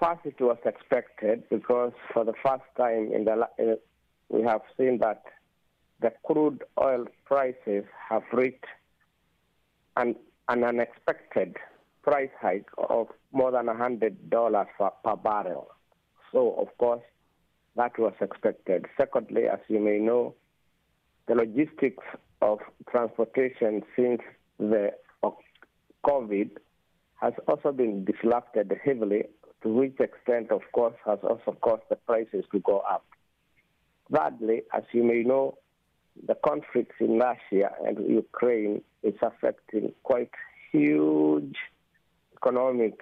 first it was expected because for the first time in the uh, we have seen that the crude oil prices have reached an, an unexpected price hike of more than $100 per barrel. So, of course, that was expected. Secondly, as you may know, the logistics of transportation since the COVID has also been disrupted heavily, to which extent, of course, has also caused the prices to go up. Thirdly, as you may know, the conflicts in Russia and Ukraine is affecting quite huge economic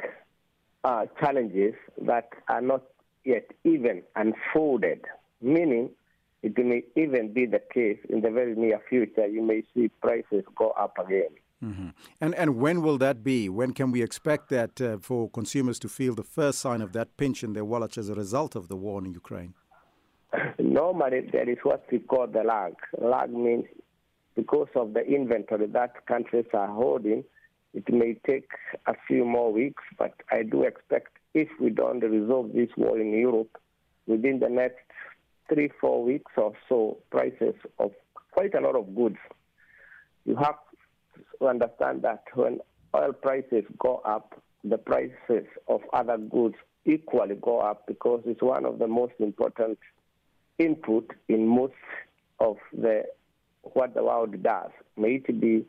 uh, challenges that are not yet even unfolded, meaning it may even be the case in the very near future, you may see prices go up again. Mm-hmm. And and when will that be? When can we expect that uh, for consumers to feel the first sign of that pinch in their wallets as a result of the war in Ukraine? Normally, there is what we call the lag. Lag means because of the inventory that countries are holding, it may take a few more weeks, but I do expect if we don't resolve this war in Europe within the next three, four weeks or so, prices of quite a lot of goods. You have to understand that when oil prices go up, the prices of other goods equally go up because it's one of the most important input in most of the what the world does. May it be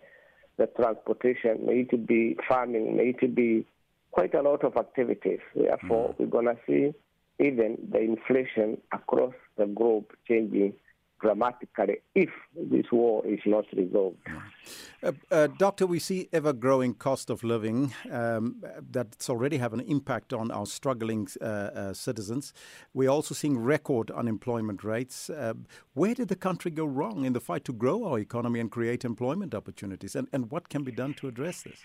the transportation, may it be farming, may it be quite a lot of activities. Therefore, mm. we're going to see even the inflation across the globe changing dramatically if this war is not resolved. Uh, uh, doctor, we see ever growing cost of living um, that's already have an impact on our struggling uh, uh citizens. We're also seeing record unemployment rates. Uh, where did the country go wrong in the fight to grow our economy and create employment opportunities? And, and what can be done to address this?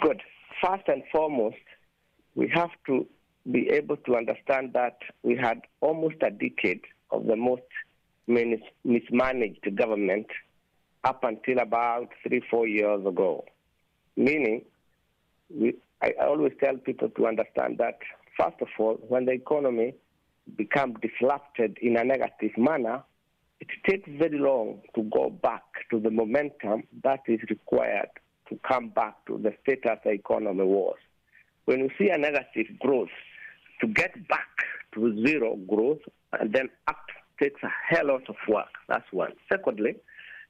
Good. First and foremost, we have to be able to understand that we had almost a decade of the most mismanaged government up until about three, four years ago. Meaning, we, I always tell people to understand that, first of all, when the economy becomes disrupted in a negative manner, it takes very long to go back to the momentum that is required to come back to the status the economy was. When you see a negative growth, to get back to zero growth and then up takes a hell lot of work. That's one. Secondly,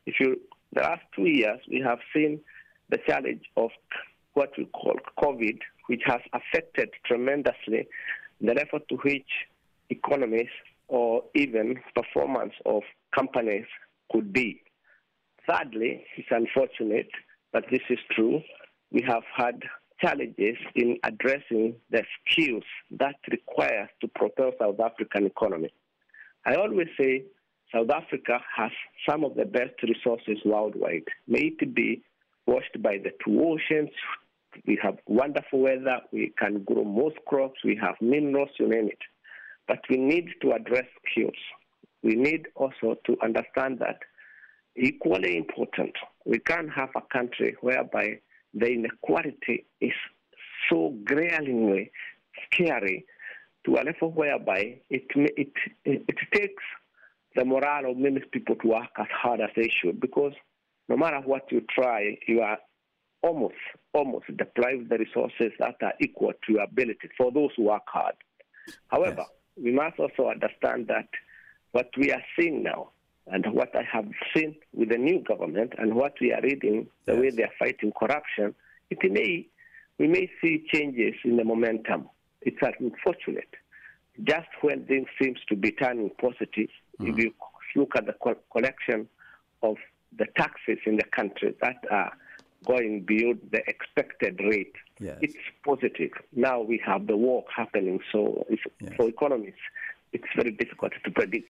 if you the last two years we have seen the challenge of what we call COVID, which has affected tremendously the level to which economies or even performance of companies could be. Thirdly, it's unfortunate, but this is true. We have had challenges in addressing the skills that require to propel South African economy. I always say South Africa has some of the best resources worldwide. May it be washed by the two oceans. We have wonderful weather. We can grow most crops. We have minerals, you name it. But we need to address skills. We need also to understand that equally important, we can't have a country whereby the inequality is so glaringly scary to a level whereby it, it, it, it takes the morale of many people to work as hard as they should because no matter what you try, you are almost, almost deprived the resources that are equal to your ability for those who work hard. However, yes. we must also understand that what we are seeing now and what I have seen with the new government and what we are reading, the yes. way they are fighting corruption, it may, we may see changes in the momentum it's unfortunate. Just when things seems to be turning positive, mm. if you look at the co- collection of the taxes in the country that are going beyond the expected rate, yes. it's positive. Now we have the war happening, so yes. for economists, it's very difficult to predict.